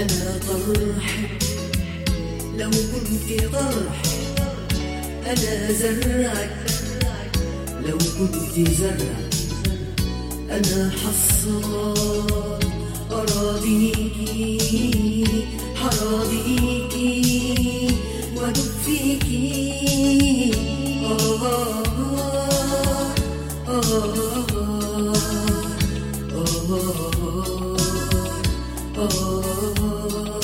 أنا طرحك لو كنت طرحك أنا زرعك لو كنت زرع أنا حصاد أراضيك حراضيكي ونبفيكي آه آه آه, آه. oh.